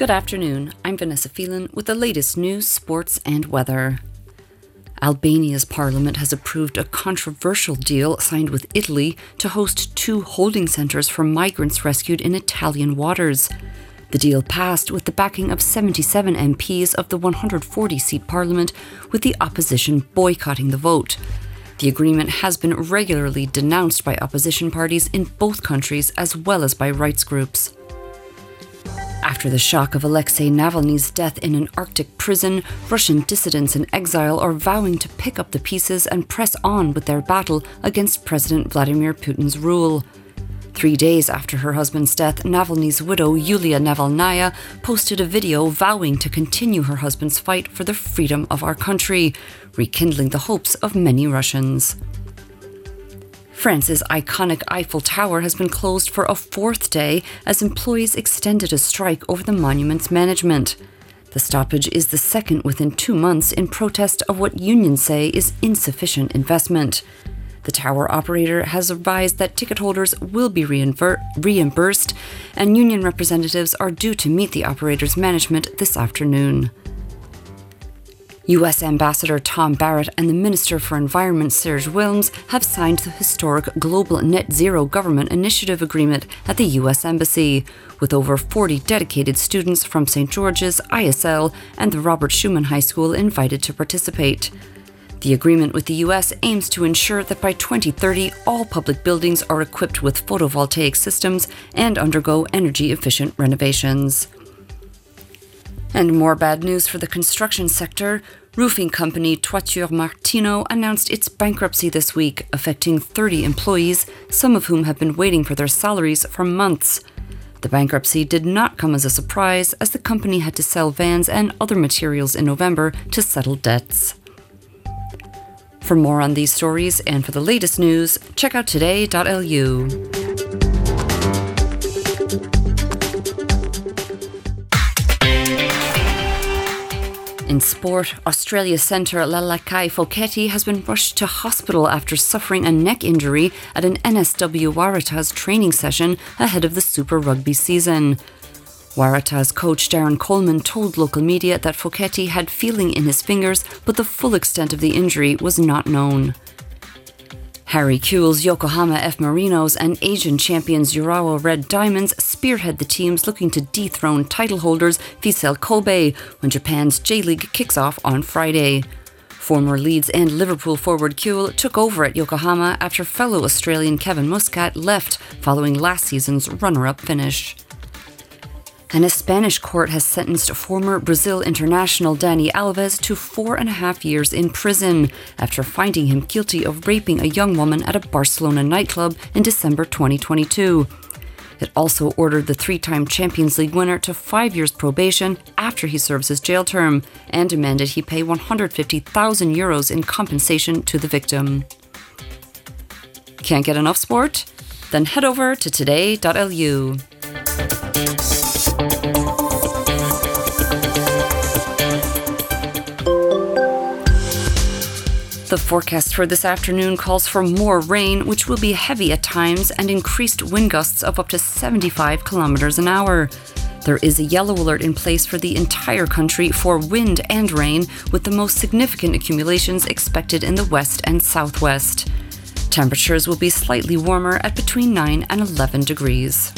Good afternoon. I'm Vanessa Phelan with the latest news, sports, and weather. Albania's parliament has approved a controversial deal signed with Italy to host two holding centres for migrants rescued in Italian waters. The deal passed with the backing of 77 MPs of the 140 seat parliament, with the opposition boycotting the vote. The agreement has been regularly denounced by opposition parties in both countries as well as by rights groups. After the shock of Alexei Navalny's death in an Arctic prison, Russian dissidents in exile are vowing to pick up the pieces and press on with their battle against President Vladimir Putin's rule. Three days after her husband's death, Navalny's widow, Yulia Navalnaya, posted a video vowing to continue her husband's fight for the freedom of our country, rekindling the hopes of many Russians. France's iconic Eiffel Tower has been closed for a fourth day as employees extended a strike over the monument's management. The stoppage is the second within two months in protest of what unions say is insufficient investment. The tower operator has advised that ticket holders will be reimbursed, and union representatives are due to meet the operator's management this afternoon. US Ambassador Tom Barrett and the Minister for Environment Serge Wilmes have signed the historic Global Net Zero Government Initiative Agreement at the US Embassy, with over 40 dedicated students from St. George's, ISL, and the Robert Schuman High School invited to participate. The agreement with the US aims to ensure that by 2030, all public buildings are equipped with photovoltaic systems and undergo energy efficient renovations. And more bad news for the construction sector. Roofing company Toiture Martino announced its bankruptcy this week, affecting 30 employees, some of whom have been waiting for their salaries for months. The bankruptcy did not come as a surprise, as the company had to sell vans and other materials in November to settle debts. For more on these stories and for the latest news, check out today.lu. In sport, Australia centre Lalakai Foketi has been rushed to hospital after suffering a neck injury at an NSW Waratahs training session ahead of the Super Rugby season. Waratahs coach Darren Coleman told local media that Foketi had feeling in his fingers, but the full extent of the injury was not known. Harry Kewell's Yokohama F. Marinos and Asian champions Urawa Red Diamonds spearhead the teams looking to dethrone title holders Vissel Kobe when Japan's J League kicks off on Friday. Former Leeds and Liverpool forward Kewell took over at Yokohama after fellow Australian Kevin Muscat left following last season's runner up finish and a Spanish court has sentenced former Brazil international Dani Alves to four and a half years in prison after finding him guilty of raping a young woman at a Barcelona nightclub in December 2022. It also ordered the three time Champions League winner to five years probation after he serves his jail term and demanded he pay 150,000 euros in compensation to the victim. Can't get enough sport? Then head over to today.lu. The forecast for this afternoon calls for more rain, which will be heavy at times, and increased wind gusts of up to 75 kilometers an hour. There is a yellow alert in place for the entire country for wind and rain, with the most significant accumulations expected in the west and southwest. Temperatures will be slightly warmer at between 9 and 11 degrees.